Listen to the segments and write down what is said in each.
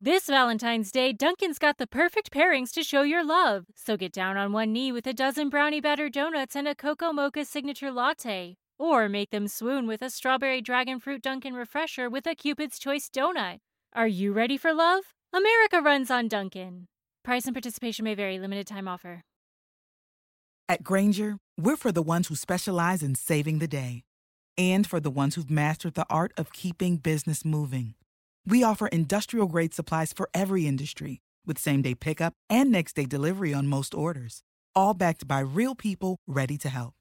This Valentine's Day, Dunkin's got the perfect pairings to show your love. So get down on one knee with a dozen brownie batter donuts and a cocoa mocha signature latte. Or make them swoon with a strawberry dragon fruit Dunkin' refresher with a Cupid's Choice donut. Are you ready for love? America runs on Dunkin'. Price and participation may vary, limited time offer. At Grainger, we're for the ones who specialize in saving the day and for the ones who've mastered the art of keeping business moving. We offer industrial grade supplies for every industry with same day pickup and next day delivery on most orders, all backed by real people ready to help.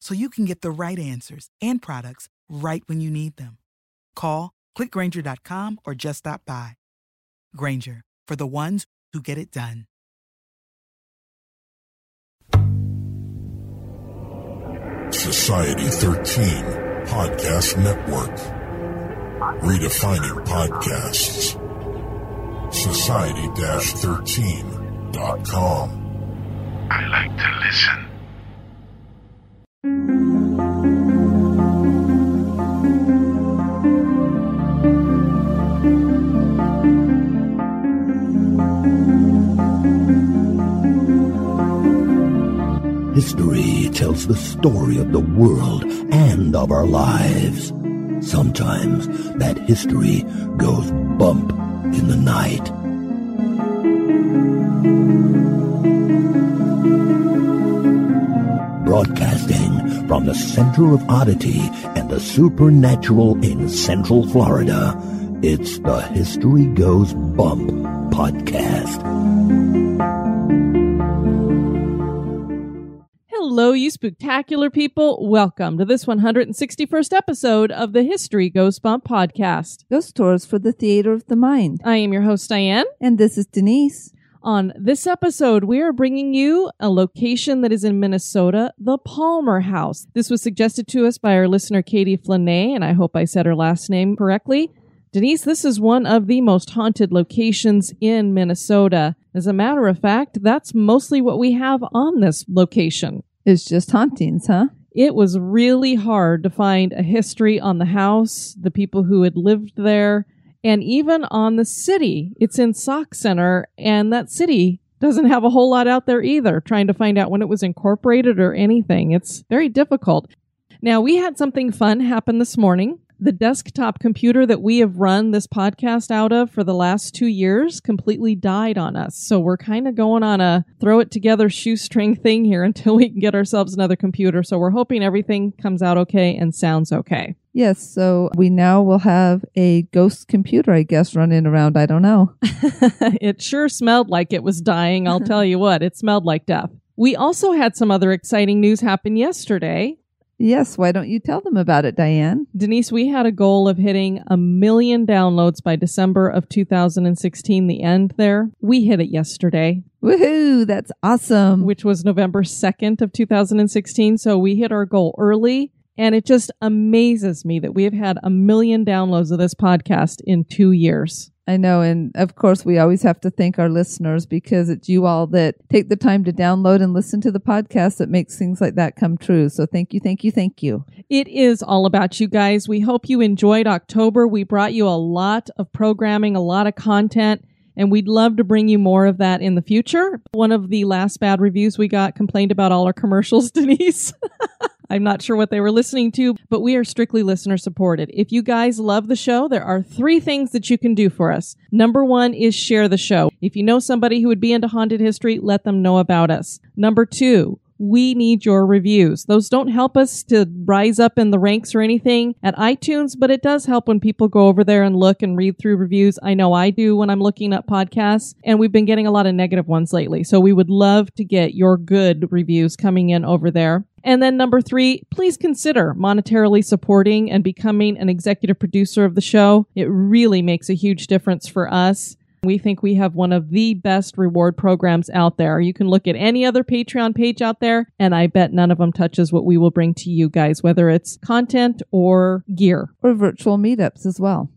So you can get the right answers and products right when you need them. Call, clickgrainger.com, or just stop by. Grainger for the ones who get it done. Society 13 Podcast Network. Redefining podcasts. Society 13.com. I like to listen. History tells the story of the world and of our lives. Sometimes that history goes bump in the night. Broadcasting from the center of oddity and the supernatural in Central Florida, it's the History Goes Bump podcast. Hello, you spectacular people. Welcome to this 161st episode of the History Goes Bump podcast. Ghost Tours for the Theater of the Mind. I am your host, Diane. And this is Denise. On this episode, we are bringing you a location that is in Minnesota, the Palmer House. This was suggested to us by our listener, Katie Flanae, and I hope I said her last name correctly. Denise, this is one of the most haunted locations in Minnesota. As a matter of fact, that's mostly what we have on this location. It's just hauntings, huh? It was really hard to find a history on the house, the people who had lived there, and even on the city. It's in Sauk Centre, and that city doesn't have a whole lot out there either, trying to find out when it was incorporated or anything. It's very difficult. Now, we had something fun happen this morning. The desktop computer that we have run this podcast out of for the last two years completely died on us. So we're kind of going on a throw it together shoestring thing here until we can get ourselves another computer. So we're hoping everything comes out okay and sounds okay. Yes, so we now will have a ghost computer, I guess, running around. I don't know. it sure smelled like it was dying. I'll tell you what, it smelled like death. We also had some other exciting news happen yesterday. Yes, why don't you tell them about it, Diane? Denise, we had a goal of hitting a million downloads by December of 2016, the end there. We hit it yesterday. Woohoo, that's awesome. Which was November 2nd of 2016. So we hit our goal early. And it just amazes me that we have had a million downloads of this podcast in two years. I know. And of course, we always have to thank our listeners because it's you all that take the time to download and listen to the podcast that makes things like that come true. So thank you, thank you, thank you. It is all about you guys. We hope you enjoyed October. We brought you a lot of programming, a lot of content. And we'd love to bring you more of that in the future. One of the last bad reviews we got complained about all our commercials, Denise. I'm not sure what they were listening to, but we are strictly listener supported. If you guys love the show, there are three things that you can do for us. Number one is share the show. If you know somebody who would be into haunted history, let them know about us. Number two, we need your reviews. Those don't help us to rise up in the ranks or anything at iTunes, but it does help when people go over there and look and read through reviews. I know I do when I'm looking at podcasts, and we've been getting a lot of negative ones lately. So we would love to get your good reviews coming in over there. And then number three, please consider monetarily supporting and becoming an executive producer of the show. It really makes a huge difference for us. We think we have one of the best reward programs out there. You can look at any other Patreon page out there, and I bet none of them touches what we will bring to you guys, whether it's content or gear. Or virtual meetups as well.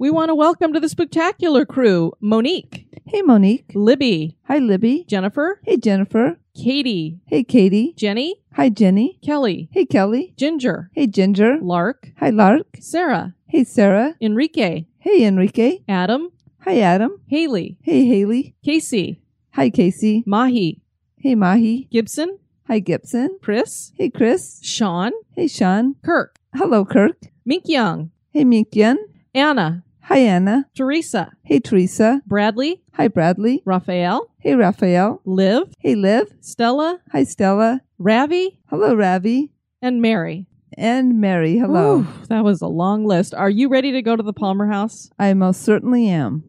We want to welcome to the spectacular crew Monique, Hey, Monique. Libby, Hi, Libby. Jennifer, Hey, Jennifer. Katie, Hey, Katie. Jenny, Hi, Jenny. Kelly, Hey, Kelly. Ginger, Hey, Ginger. Lark, Hi, Lark. Sarah, Hey, Sarah. Enrique, Hey, Enrique. Adam, Hi, Adam. Haley, Hey, Haley. Casey, Hi, Casey. Mahi, Hey, Mahi. Gibson, Hi, Gibson. Chris, Hey, Chris. Sean, Hey, Sean. Kirk, Hello, Kirk. Mink Young, Hey, Mink Young. Anna, Hi, Anna. Teresa, Hey, Teresa. Bradley, Hi, Bradley. Raphael, Hey, Raphael. Liv, Hey, Liv. Stella, Hi, Stella. Ravi, Hello, Ravi. and Mary. And Mary. Hello. Whew, that was a long list. Are you ready to go to the Palmer House? I most certainly am.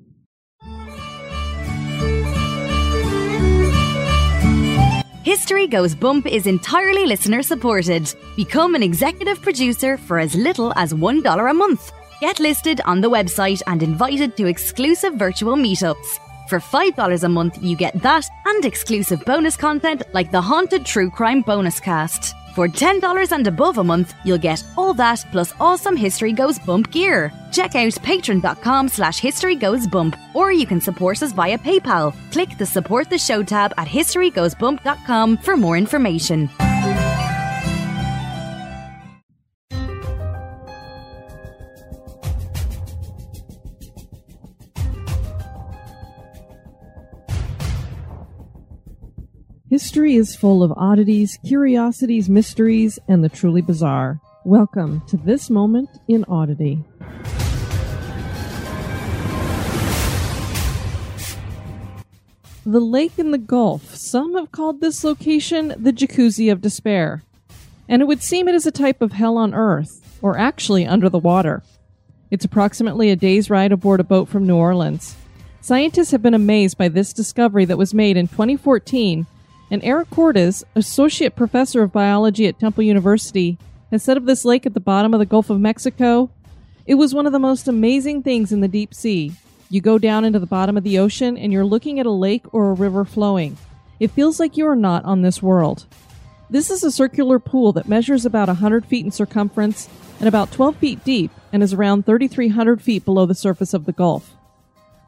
History Goes Bump is entirely listener supported. Become an executive producer for as little as $1 a month. Get listed on the website and invited to exclusive virtual meetups. For $5 a month, you get that and exclusive bonus content like the Haunted True Crime Bonus Cast. For $10 and above a month, you'll get all that plus awesome History Goes Bump gear. Check out patreon.com slash history goes bump, or you can support us via PayPal. Click the support the show tab at historygoesbump.com for more information. History is full of oddities, curiosities, mysteries, and the truly bizarre. Welcome to this moment in oddity. The lake in the Gulf. Some have called this location the Jacuzzi of Despair. And it would seem it is a type of hell on earth, or actually under the water. It's approximately a day's ride aboard a boat from New Orleans. Scientists have been amazed by this discovery that was made in 2014, and Eric Cordes, associate professor of biology at Temple University, has said of this lake at the bottom of the Gulf of Mexico, it was one of the most amazing things in the deep sea. You go down into the bottom of the ocean and you're looking at a lake or a river flowing. It feels like you are not on this world. This is a circular pool that measures about 100 feet in circumference and about 12 feet deep and is around 3,300 feet below the surface of the Gulf.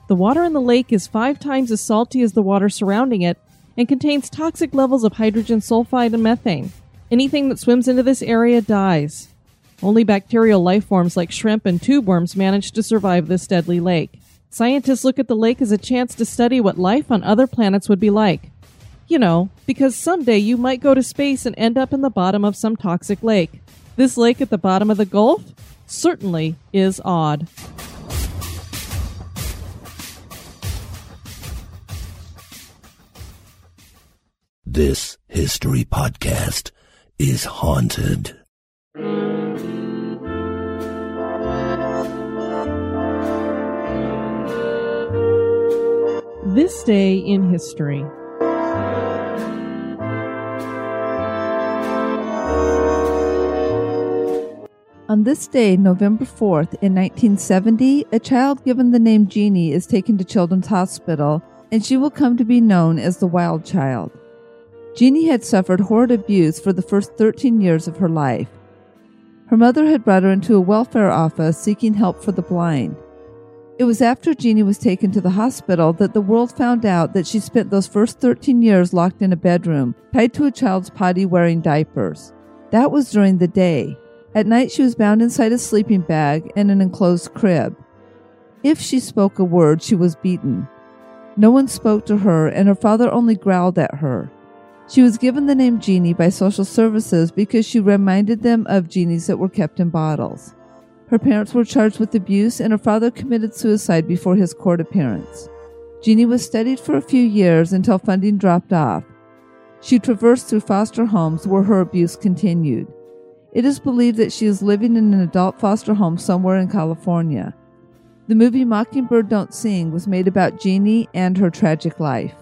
The water in the lake is five times as salty as the water surrounding it and contains toxic levels of hydrogen sulfide and methane. Anything that swims into this area dies. Only bacterial life forms like shrimp and tube worms manage to survive this deadly lake. Scientists look at the lake as a chance to study what life on other planets would be like. You know, because someday you might go to space and end up in the bottom of some toxic lake. This lake at the bottom of the Gulf certainly is odd. This history podcast is haunted. This day in history. On this day, November 4th, in 1970, a child given the name Jeannie is taken to Children's Hospital, and she will come to be known as the Wild Child. Jeannie had suffered horrid abuse for the first 13 years of her life. Her mother had brought her into a welfare office seeking help for the blind. It was after Jeannie was taken to the hospital that the world found out that she spent those first 13 years locked in a bedroom, tied to a child's potty wearing diapers. That was during the day. At night, she was bound inside a sleeping bag and an enclosed crib. If she spoke a word, she was beaten. No one spoke to her, and her father only growled at her. She was given the name Jeannie by social services because she reminded them of genies that were kept in bottles. Her parents were charged with abuse, and her father committed suicide before his court appearance. Jeannie was studied for a few years until funding dropped off. She traversed through foster homes where her abuse continued. It is believed that she is living in an adult foster home somewhere in California. The movie Mockingbird Don't Sing was made about Jeannie and her tragic life.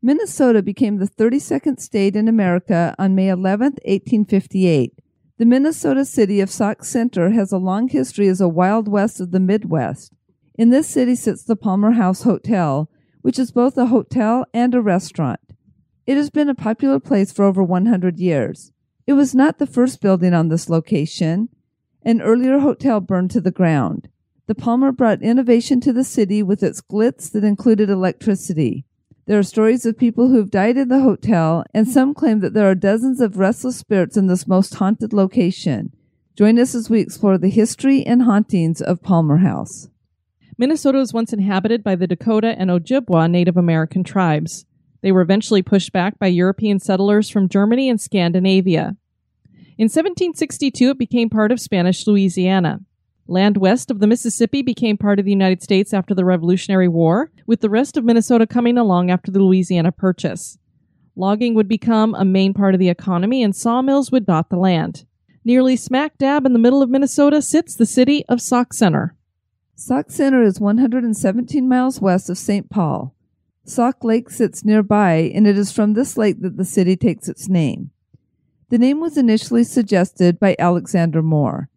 Minnesota became the 32nd state in America on May 11, 1858. The Minnesota city of Sauk Centre has a long history as a Wild West of the Midwest. In this city sits the Palmer House Hotel, which is both a hotel and a restaurant. It has been a popular place for over 100 years. It was not the first building on this location. An earlier hotel burned to the ground. The Palmer brought innovation to the city with its glitz that included electricity. There are stories of people who have died in the hotel, and some claim that there are dozens of restless spirits in this most haunted location. Join us as we explore the history and hauntings of Palmer House. Minnesota was once inhabited by the Dakota and Ojibwa Native American tribes. They were eventually pushed back by European settlers from Germany and Scandinavia. In 1762, it became part of Spanish Louisiana. Land west of the Mississippi became part of the United States after the Revolutionary War, with the rest of Minnesota coming along after the Louisiana Purchase. Logging would become a main part of the economy, and sawmills would dot the land. Nearly smack dab in the middle of Minnesota sits the city of Sauk Centre. Sauk Centre is 117 miles west of St. Paul. Sauk Lake sits nearby, and it is from this lake that the city takes its name. The name was initially suggested by Alexander Moore.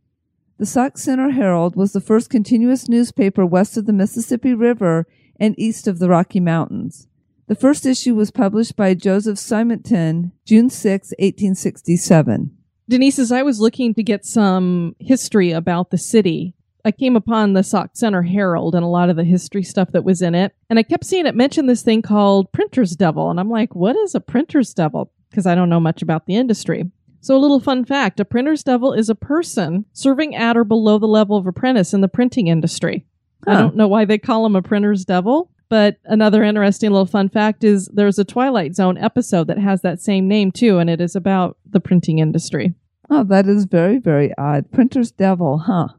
The Sauk Centre Herald was the first continuous newspaper west of the Mississippi River and east of the Rocky Mountains. The first issue was published by Joseph Symington, June 6, 1867. Denise, as I was looking to get some history about the city, I came upon the Sauk Centre Herald and a lot of the history stuff that was in it. And I kept seeing it mention this thing called Printer's Devil. And I'm like, what is a Printer's Devil? Because I don't know much about the industry. So, a little fun fact a printer's devil is a person serving at or below the level of apprentice in the printing industry. Huh. I don't know why they call him a printer's devil, but another interesting little fun fact is there's a Twilight Zone episode that has that same name too, and it is about the printing industry. Oh, that is very, very odd. Printer's devil, huh?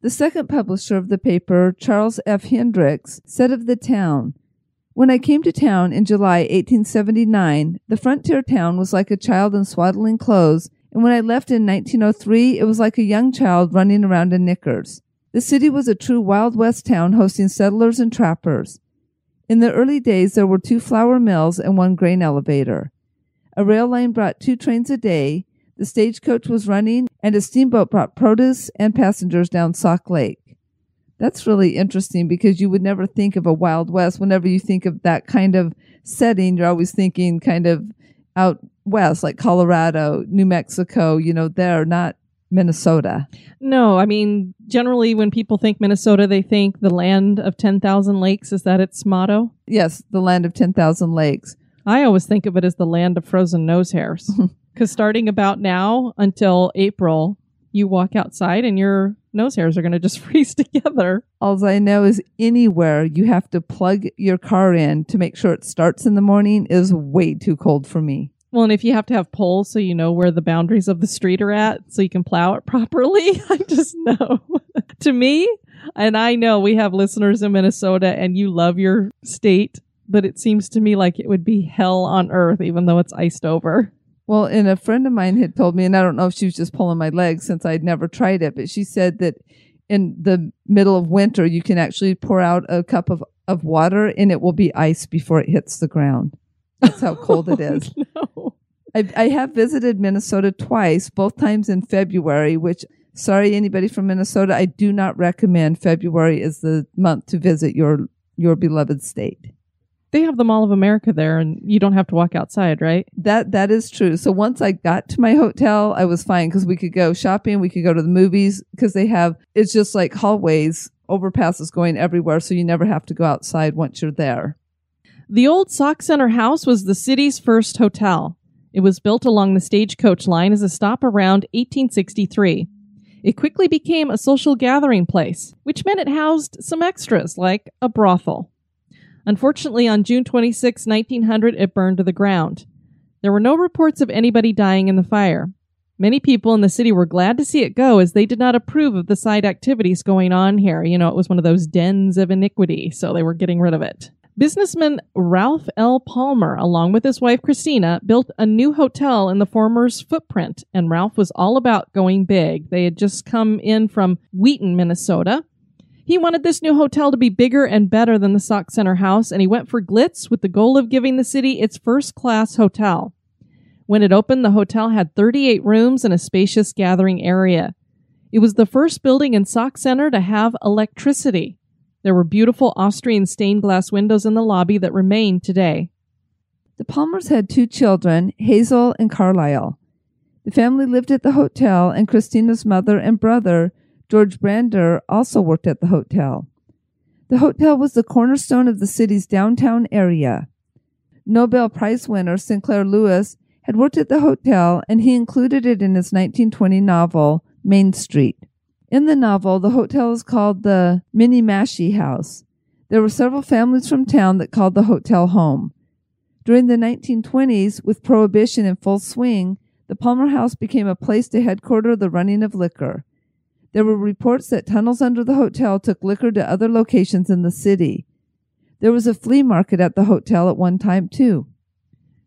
The second publisher of the paper, Charles F. Hendricks, said of the town, when I came to town in July 1879, the frontier town was like a child in swaddling clothes, and when I left in 1903, it was like a young child running around in knickers. The city was a true Wild West town hosting settlers and trappers. In the early days, there were two flour mills and one grain elevator. A rail line brought two trains a day, the stagecoach was running, and a steamboat brought produce and passengers down Sauk Lake. That's really interesting because you would never think of a Wild West. Whenever you think of that kind of setting, you're always thinking kind of out west, like Colorado, New Mexico, you know, they're not Minnesota. No, I mean, generally when people think Minnesota, they think the land of 10,000 lakes. Is that its motto? Yes, the land of 10,000 lakes. I always think of it as the land of frozen nose hairs. Because starting about now until April, you walk outside and your nose hairs are going to just freeze together. All I know is anywhere you have to plug your car in to make sure it starts in the morning is way too cold for me. Well, and if you have to have poles so you know where the boundaries of the street are at so you can plow it properly, I just know. to me, and I know we have listeners in Minnesota and you love your state, but it seems to me like it would be hell on earth even though it's iced over. Well, and a friend of mine had told me, and I don't know if she was just pulling my leg since I'd never tried it, but she said that in the middle of winter, you can actually pour out a cup of, of water and it will be ice before it hits the ground. That's how cold it oh, is. no. I, I have visited Minnesota twice, both times in February, which, sorry, anybody from Minnesota, I do not recommend February is the month to visit your, your beloved state. They have the Mall of America there, and you don't have to walk outside, right? That that is true. So once I got to my hotel, I was fine because we could go shopping, we could go to the movies because they have it's just like hallways, overpasses going everywhere, so you never have to go outside once you're there. The old Sauk Centre House was the city's first hotel. It was built along the stagecoach line as a stop around 1863. It quickly became a social gathering place, which meant it housed some extras like a brothel. Unfortunately, on June 26, 1900, it burned to the ground. There were no reports of anybody dying in the fire. Many people in the city were glad to see it go as they did not approve of the side activities going on here. You know, it was one of those dens of iniquity, so they were getting rid of it. Businessman Ralph L. Palmer, along with his wife Christina, built a new hotel in the former's footprint, and Ralph was all about going big. They had just come in from Wheaton, Minnesota, He wanted this new hotel to be bigger and better than the Sauk Centre house, and he went for glitz with the goal of giving the city its first class hotel. When it opened, the hotel had 38 rooms and a spacious gathering area. It was the first building in Sauk Centre to have electricity. There were beautiful Austrian stained glass windows in the lobby that remain today. The Palmers had two children, Hazel and Carlisle. The family lived at the hotel, and Christina's mother and brother George Brander also worked at the hotel. The hotel was the cornerstone of the city's downtown area. Nobel Prize winner Sinclair Lewis had worked at the hotel and he included it in his 1920 novel, Main Street. In the novel, the hotel is called the Minniemashie House. There were several families from town that called the hotel home. During the 1920s, with prohibition in full swing, the Palmer House became a place to headquarter the running of liquor. There were reports that tunnels under the hotel took liquor to other locations in the city. There was a flea market at the hotel at one time, too.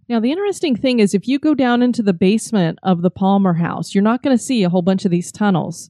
Now, the interesting thing is, if you go down into the basement of the Palmer house, you're not going to see a whole bunch of these tunnels.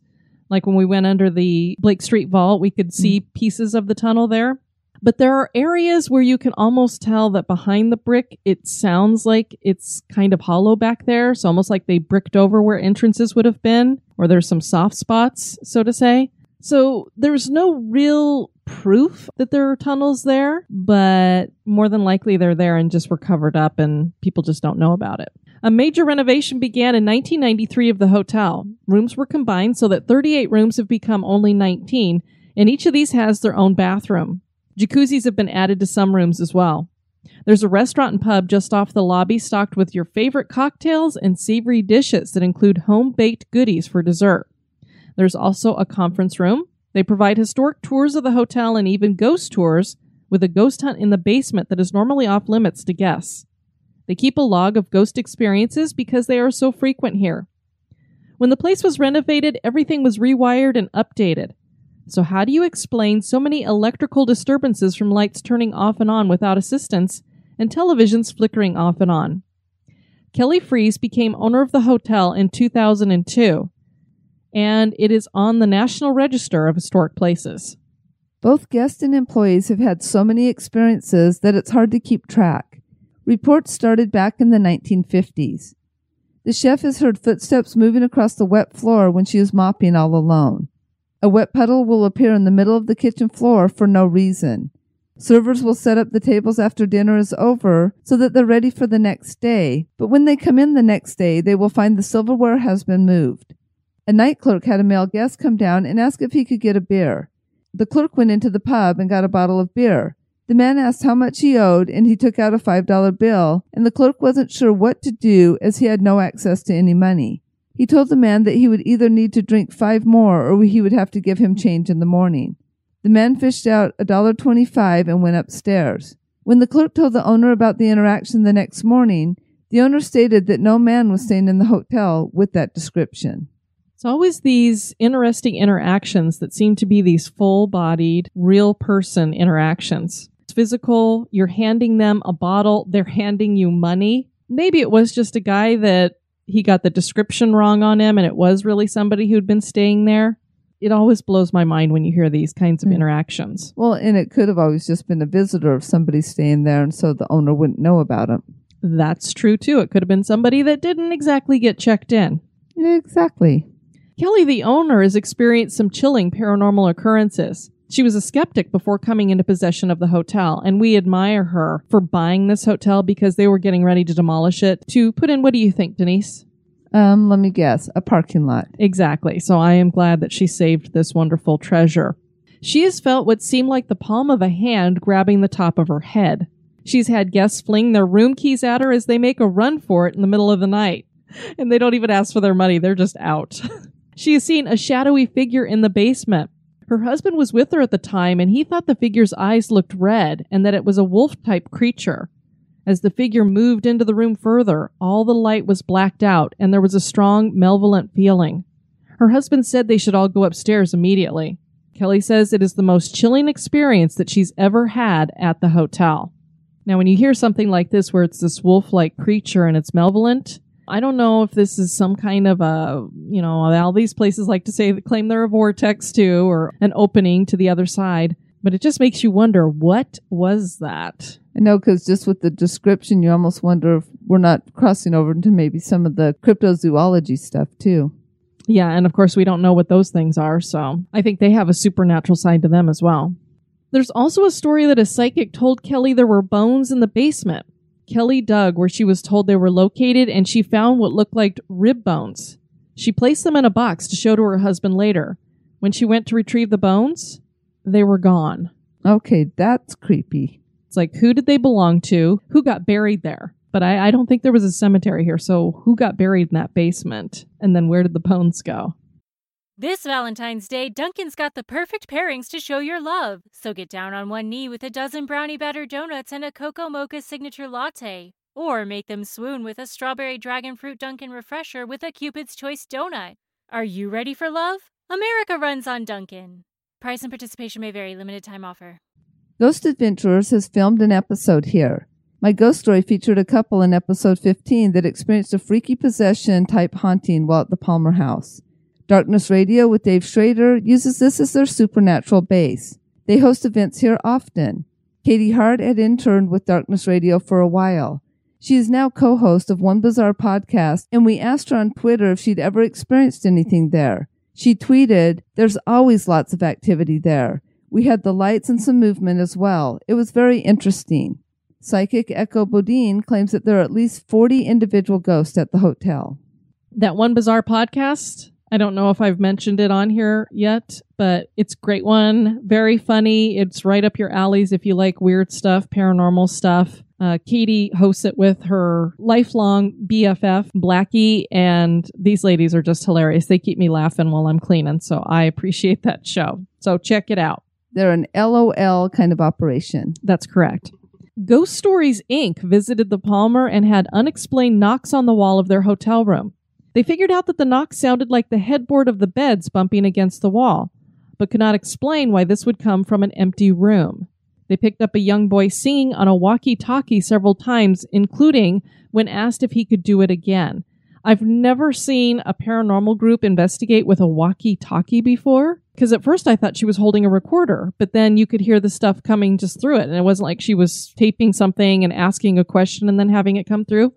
Like when we went under the Blake Street Vault, we could see mm. pieces of the tunnel there. But there are areas where you can almost tell that behind the brick, it sounds like it's kind of hollow back there. So almost like they bricked over where entrances would have been or there's some soft spots, so to say. So there's no real proof that there are tunnels there, but more than likely they're there and just were covered up and people just don't know about it. A major renovation began in 1993 of the hotel. Rooms were combined so that 38 rooms have become only 19, and each of these has their own bathroom. Jacuzzis have been added to some rooms as well. There's a restaurant and pub just off the lobby stocked with your favorite cocktails and savory dishes that include home baked goodies for dessert. There's also a conference room. They provide historic tours of the hotel and even ghost tours with a ghost hunt in the basement that is normally off limits to guests. They keep a log of ghost experiences because they are so frequent here. When the place was renovated, everything was rewired and updated. So, how do you explain so many electrical disturbances from lights turning off and on without assistance and televisions flickering off and on? Kelly Freas became owner of the hotel in 2002, and it is on the National Register of Historic Places. Both guests and employees have had so many experiences that it's hard to keep track. Reports started back in the 1950s. The chef has heard footsteps moving across the wet floor when she is mopping all alone. A wet puddle will appear in the middle of the kitchen floor for no reason. Servers will set up the tables after dinner is over so that they're ready for the next day, but when they come in the next day, they will find the silverware has been moved. A night clerk had a male guest come down and ask if he could get a beer. The clerk went into the pub and got a bottle of beer. The man asked how much he owed, and he took out a $5 bill, and the clerk wasn't sure what to do as he had no access to any money. He told the man that he would either need to drink five more or he would have to give him change in the morning. The man fished out a dollar twenty-five and went upstairs. When the clerk told the owner about the interaction the next morning, the owner stated that no man was staying in the hotel with that description. It's always these interesting interactions that seem to be these full bodied, real person interactions. It's physical, you're handing them a bottle, they're handing you money. Maybe it was just a guy that he got the description wrong on him and it was really somebody who'd been staying there. It always blows my mind when you hear these kinds of mm. interactions. Well, and it could have always just been a visitor of somebody staying there, and so the owner wouldn't know about it. That's true too. It could have been somebody that didn't exactly get checked in. Exactly. Kelly, the owner, has experienced some chilling paranormal occurrences. She was a skeptic before coming into possession of the hotel, and we admire her for buying this hotel because they were getting ready to demolish it to put in, what do you think, Denise? Um, let me guess, a parking lot. Exactly. So I am glad that she saved this wonderful treasure. She has felt what seemed like the palm of a hand grabbing the top of her head. She's had guests fling their room keys at her as they make a run for it in the middle of the night. And they don't even ask for their money, they're just out. she has seen a shadowy figure in the basement her husband was with her at the time, and he thought the figure's eyes looked red and that it was a wolf type creature. As the figure moved into the room further, all the light was blacked out, and there was a strong, malevolent feeling. Her husband said they should all go upstairs immediately. Kelly says it is the most chilling experience that she's ever had at the hotel. Now, when you hear something like this where it's this wolf like creature and it's malevolent, I don't know if this is some kind of a, you know, all these places like to say claim they're a vortex too or an opening to the other side, but it just makes you wonder what was that? I know because just with the description, you almost wonder if we're not crossing over into maybe some of the cryptozoology stuff too. Yeah, and of course, we don't know what those things are, so I think they have a supernatural side to them as well. There's also a story that a psychic told Kelly there were bones in the basement. Kelly dug where she was told they were located and she found what looked like rib bones. She placed them in a box to show to her husband later. When she went to retrieve the bones, they were gone. Okay, that's creepy. It's like, who did they belong to? Who got buried there? But I, I don't think there was a cemetery here, so who got buried in that basement? And then where did the bones go? This Valentine's Day, Dunkin's got the perfect pairings to show your love. So get down on one knee with a dozen brownie batter donuts and a cocoa mocha signature latte. Or make them swoon with a strawberry dragon fruit Dunkin' refresher with a Cupid's Choice donut. Are you ready for love? America runs on Dunkin'. Price and participation may vary, limited time offer. Ghost Adventures has filmed an episode here. My ghost story featured a couple in episode 15 that experienced a freaky possession type haunting while at the Palmer house. Darkness Radio with Dave Schrader uses this as their supernatural base. They host events here often. Katie Hart had interned with Darkness Radio for a while. She is now co host of One Bizarre podcast, and we asked her on Twitter if she'd ever experienced anything there. She tweeted, There's always lots of activity there. We had the lights and some movement as well. It was very interesting. Psychic Echo Bodine claims that there are at least 40 individual ghosts at the hotel. That one bizarre podcast, I don't know if I've mentioned it on here yet, but it's a great one. Very funny. It's right up your alleys if you like weird stuff, paranormal stuff. Uh, Katie hosts it with her lifelong BFF, Blackie, and these ladies are just hilarious. They keep me laughing while I'm cleaning, so I appreciate that show. So check it out. They're an LOL kind of operation. That's correct. Ghost Stories Inc. visited the Palmer and had unexplained knocks on the wall of their hotel room. They figured out that the knocks sounded like the headboard of the beds bumping against the wall, but could not explain why this would come from an empty room. They picked up a young boy singing on a walkie talkie several times, including when asked if he could do it again. I've never seen a paranormal group investigate with a walkie talkie before. Because at first I thought she was holding a recorder, but then you could hear the stuff coming just through it. And it wasn't like she was taping something and asking a question and then having it come through.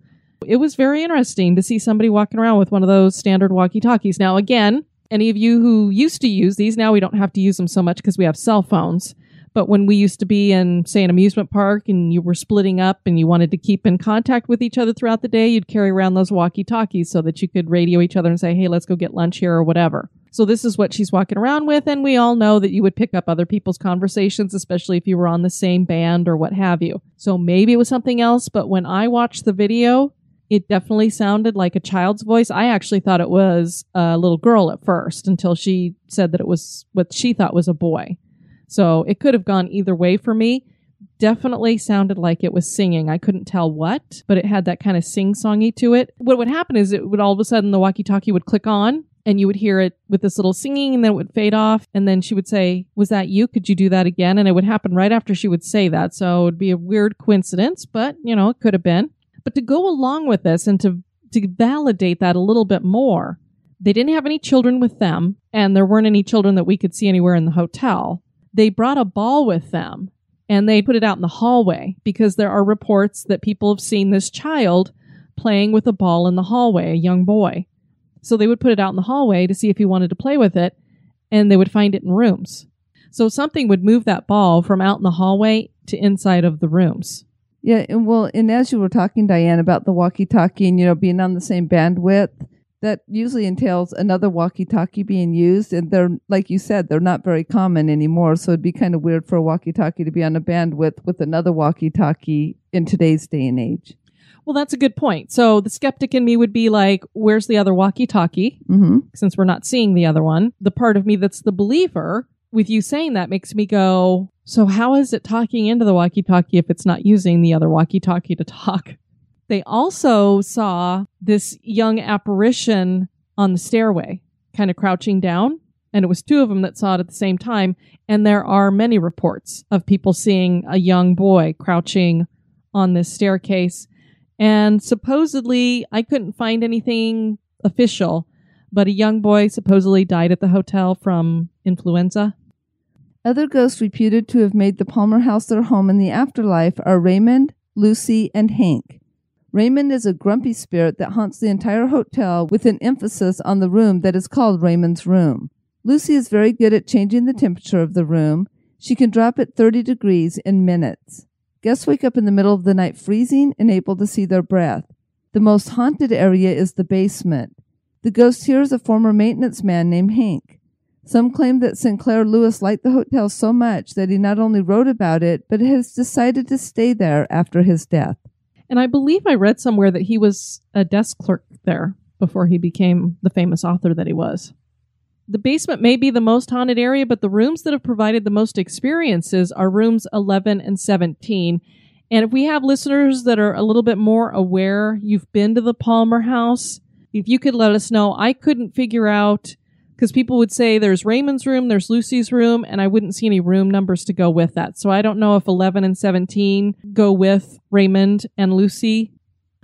It was very interesting to see somebody walking around with one of those standard walkie talkies. Now, again, any of you who used to use these, now we don't have to use them so much because we have cell phones. But when we used to be in, say, an amusement park and you were splitting up and you wanted to keep in contact with each other throughout the day, you'd carry around those walkie talkies so that you could radio each other and say, hey, let's go get lunch here or whatever. So this is what she's walking around with. And we all know that you would pick up other people's conversations, especially if you were on the same band or what have you. So maybe it was something else. But when I watched the video, it definitely sounded like a child's voice. I actually thought it was a little girl at first until she said that it was what she thought was a boy. So it could have gone either way for me. Definitely sounded like it was singing. I couldn't tell what, but it had that kind of sing songy to it. What would happen is it would all of a sudden the walkie talkie would click on and you would hear it with this little singing and then it would fade off. And then she would say, Was that you? Could you do that again? And it would happen right after she would say that. So it would be a weird coincidence, but you know, it could have been. But to go along with this and to, to validate that a little bit more, they didn't have any children with them and there weren't any children that we could see anywhere in the hotel they brought a ball with them and they put it out in the hallway because there are reports that people have seen this child playing with a ball in the hallway, a young boy. So they would put it out in the hallway to see if he wanted to play with it, and they would find it in rooms. So something would move that ball from out in the hallway to inside of the rooms. Yeah, and well, and as you were talking, Diane, about the walkie-talkie and you know being on the same bandwidth, that usually entails another walkie-talkie being used and they're like you said they're not very common anymore so it'd be kind of weird for a walkie-talkie to be on a bandwidth with another walkie-talkie in today's day and age. Well that's a good point. So the skeptic in me would be like where's the other walkie-talkie? Mm-hmm. since we're not seeing the other one. The part of me that's the believer with you saying that makes me go so how is it talking into the walkie-talkie if it's not using the other walkie-talkie to talk they also saw this young apparition on the stairway, kind of crouching down. And it was two of them that saw it at the same time. And there are many reports of people seeing a young boy crouching on this staircase. And supposedly, I couldn't find anything official, but a young boy supposedly died at the hotel from influenza. Other ghosts reputed to have made the Palmer House their home in the afterlife are Raymond, Lucy, and Hank. Raymond is a grumpy spirit that haunts the entire hotel with an emphasis on the room that is called Raymond's room. Lucy is very good at changing the temperature of the room. She can drop it 30 degrees in minutes. Guests wake up in the middle of the night freezing and able to see their breath. The most haunted area is the basement. The ghost here is a former maintenance man named Hank. Some claim that Sinclair Lewis liked the hotel so much that he not only wrote about it, but has decided to stay there after his death. And I believe I read somewhere that he was a desk clerk there before he became the famous author that he was. The basement may be the most haunted area, but the rooms that have provided the most experiences are rooms 11 and 17. And if we have listeners that are a little bit more aware, you've been to the Palmer House, if you could let us know, I couldn't figure out because people would say there's Raymond's room, there's Lucy's room, and I wouldn't see any room numbers to go with that. So I don't know if 11 and 17 go with Raymond and Lucy.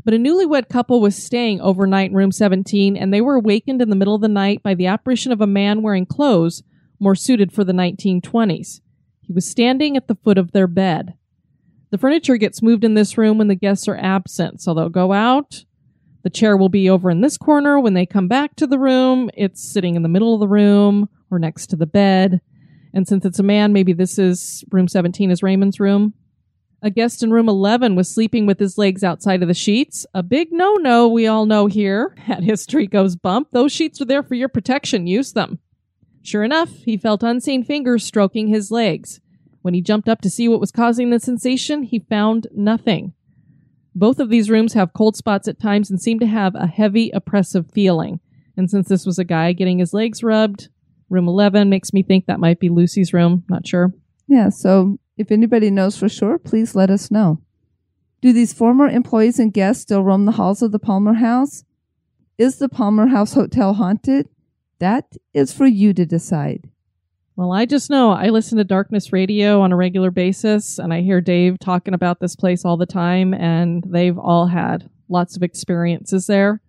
But a newlywed couple was staying overnight in room 17, and they were awakened in the middle of the night by the apparition of a man wearing clothes more suited for the 1920s. He was standing at the foot of their bed. The furniture gets moved in this room when the guests are absent, so they'll go out, the chair will be over in this corner. When they come back to the room, it's sitting in the middle of the room or next to the bed. And since it's a man, maybe this is room 17 is Raymond's room. A guest in room 11 was sleeping with his legs outside of the sheets. A big no no, we all know here. At History Goes Bump, those sheets are there for your protection. Use them. Sure enough, he felt unseen fingers stroking his legs. When he jumped up to see what was causing the sensation, he found nothing. Both of these rooms have cold spots at times and seem to have a heavy, oppressive feeling. And since this was a guy getting his legs rubbed, room 11 makes me think that might be Lucy's room. Not sure. Yeah, so if anybody knows for sure, please let us know. Do these former employees and guests still roam the halls of the Palmer House? Is the Palmer House Hotel haunted? That is for you to decide. Well, I just know I listen to Darkness Radio on a regular basis, and I hear Dave talking about this place all the time, and they've all had lots of experiences there.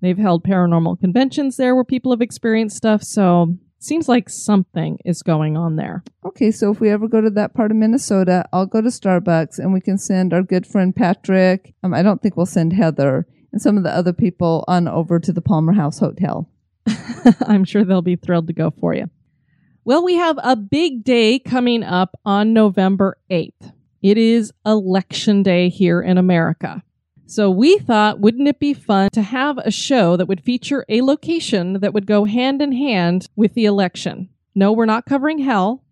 They've held paranormal conventions there where people have experienced stuff, so seems like something is going on there. Okay, so if we ever go to that part of Minnesota, I'll go to Starbucks and we can send our good friend Patrick. Um, I don't think we'll send Heather and some of the other people on over to the Palmer House Hotel. I'm sure they'll be thrilled to go for you. Well, we have a big day coming up on November 8th. It is election day here in America. So we thought, wouldn't it be fun to have a show that would feature a location that would go hand in hand with the election? No, we're not covering hell.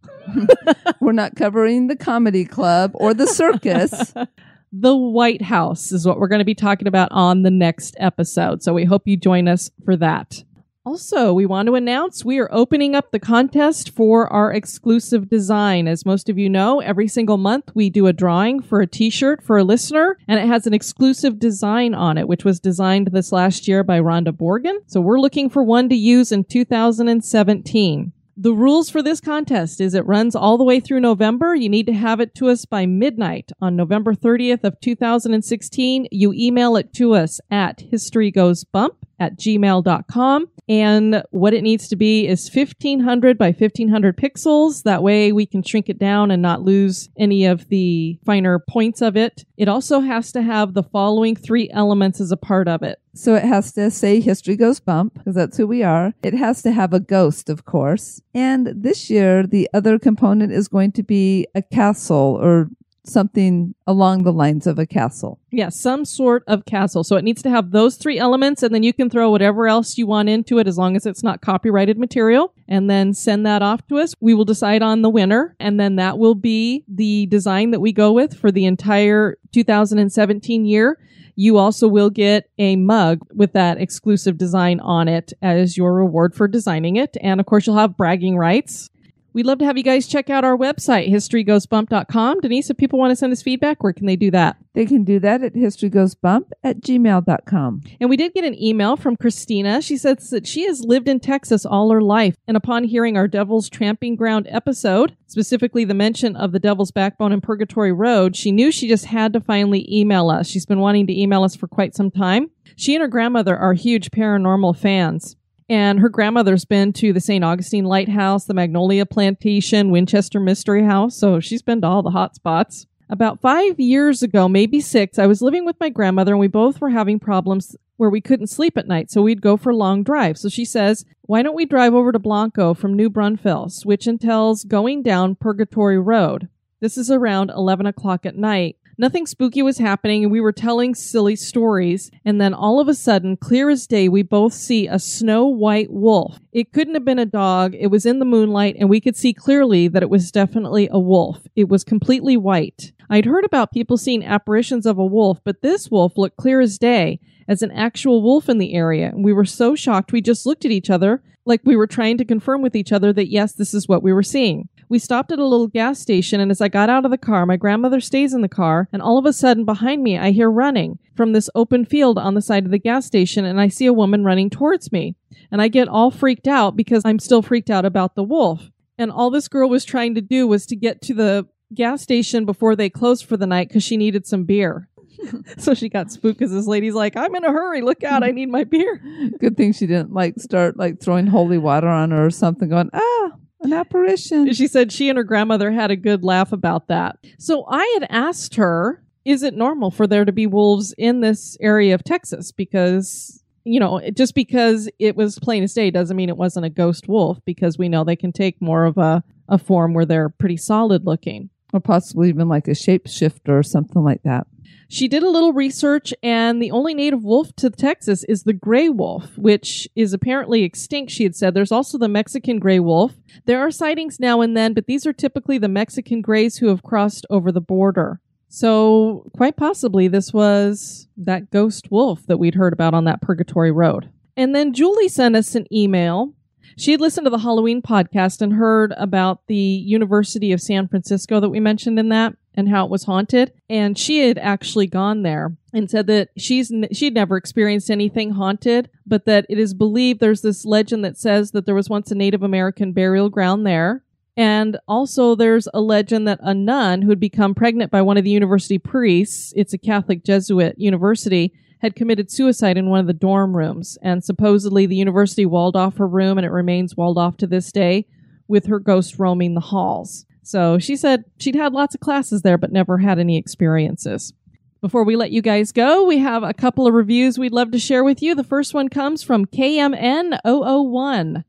we're not covering the comedy club or the circus. the White House is what we're going to be talking about on the next episode. So we hope you join us for that. Also, we want to announce we are opening up the contest for our exclusive design. As most of you know, every single month we do a drawing for a t-shirt for a listener and it has an exclusive design on it, which was designed this last year by Rhonda Borgen. So we're looking for one to use in 2017. The rules for this contest is it runs all the way through November. You need to have it to us by midnight on November 30th of 2016. You email it to us at historygoesbump at gmail.com. And what it needs to be is 1500 by 1500 pixels. That way we can shrink it down and not lose any of the finer points of it. It also has to have the following three elements as a part of it. So it has to say history goes bump because that's who we are. It has to have a ghost, of course. And this year, the other component is going to be a castle or something along the lines of a castle. Yeah, some sort of castle. So it needs to have those three elements, and then you can throw whatever else you want into it as long as it's not copyrighted material, and then send that off to us. We will decide on the winner, and then that will be the design that we go with for the entire 2017 year. You also will get a mug with that exclusive design on it as your reward for designing it. And of course, you'll have bragging rights We'd love to have you guys check out our website, historygoesbump.com. Denise, if people want to send us feedback, where can they do that? They can do that at historygoesbump at gmail.com. And we did get an email from Christina. She says that she has lived in Texas all her life. And upon hearing our Devil's Tramping Ground episode, specifically the mention of the Devil's Backbone and Purgatory Road, she knew she just had to finally email us. She's been wanting to email us for quite some time. She and her grandmother are huge paranormal fans. And her grandmother's been to the St. Augustine Lighthouse, the Magnolia Plantation, Winchester Mystery House, so she's been to all the hot spots. About five years ago, maybe six, I was living with my grandmother and we both were having problems where we couldn't sleep at night, so we'd go for long drives. So she says, Why don't we drive over to Blanco from New Braunfels, which entails going down Purgatory Road? This is around 11 o'clock at night. Nothing spooky was happening, and we were telling silly stories. And then all of a sudden, clear as day, we both see a snow white wolf. It couldn't have been a dog. It was in the moonlight, and we could see clearly that it was definitely a wolf. It was completely white. I'd heard about people seeing apparitions of a wolf, but this wolf looked clear as day as an actual wolf in the area. And we were so shocked, we just looked at each other like we were trying to confirm with each other that yes, this is what we were seeing. We stopped at a little gas station, and as I got out of the car, my grandmother stays in the car, and all of a sudden behind me, I hear running from this open field on the side of the gas station, and I see a woman running towards me. And I get all freaked out because I'm still freaked out about the wolf. And all this girl was trying to do was to get to the gas station before they closed for the night because she needed some beer. so she got spooked because this lady's like, I'm in a hurry. Look out. I need my beer. Good thing she didn't like start like throwing holy water on her or something, going, ah, an apparition. She said she and her grandmother had a good laugh about that. So I had asked her, is it normal for there to be wolves in this area of Texas? Because, you know, just because it was plain as day doesn't mean it wasn't a ghost wolf because we know they can take more of a, a form where they're pretty solid looking. Or possibly even like a shapeshifter or something like that. She did a little research, and the only native wolf to Texas is the gray wolf, which is apparently extinct, she had said. There's also the Mexican gray wolf. There are sightings now and then, but these are typically the Mexican grays who have crossed over the border. So, quite possibly, this was that ghost wolf that we'd heard about on that Purgatory Road. And then Julie sent us an email. She had listened to the Halloween podcast and heard about the University of San Francisco that we mentioned in that and how it was haunted. And she had actually gone there and said that she's she'd never experienced anything haunted, but that it is believed there's this legend that says that there was once a Native American burial ground there. And also there's a legend that a nun who had become pregnant by one of the university priests, it's a Catholic Jesuit university, had committed suicide in one of the dorm rooms. And supposedly the university walled off her room and it remains walled off to this day with her ghost roaming the halls. So she said she'd had lots of classes there, but never had any experiences. Before we let you guys go, we have a couple of reviews we'd love to share with you. The first one comes from KMN001.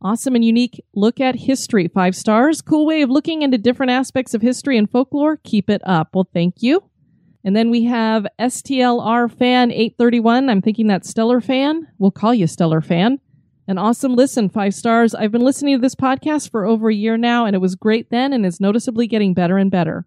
Awesome and unique look at history. Five stars. Cool way of looking into different aspects of history and folklore. Keep it up. Well, thank you. And then we have STLR fan 831. I'm thinking that's Stellar fan. We'll call you Stellar fan. An awesome listen, five stars. I've been listening to this podcast for over a year now, and it was great then and is noticeably getting better and better.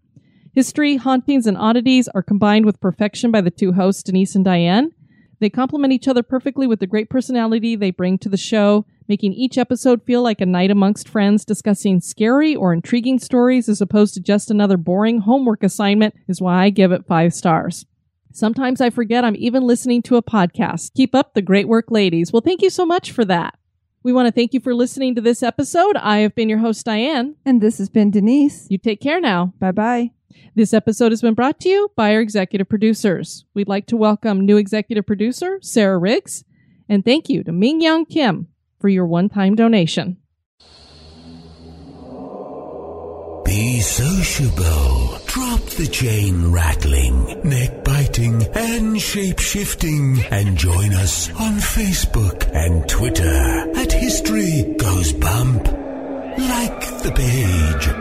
History, hauntings, and oddities are combined with perfection by the two hosts, Denise and Diane. They complement each other perfectly with the great personality they bring to the show, making each episode feel like a night amongst friends discussing scary or intriguing stories as opposed to just another boring homework assignment, is why I give it five stars. Sometimes I forget I'm even listening to a podcast. Keep up the great work, ladies. Well, thank you so much for that. We want to thank you for listening to this episode. I have been your host, Diane. And this has been Denise. You take care now. Bye bye. This episode has been brought to you by our executive producers. We'd like to welcome new executive producer, Sarah Riggs, and thank you to Ming Young Kim for your one time donation. Be sociable. Drop the chain rattling, neck biting, and shape shifting, and join us on Facebook and Twitter at History Goes Bump. Like the page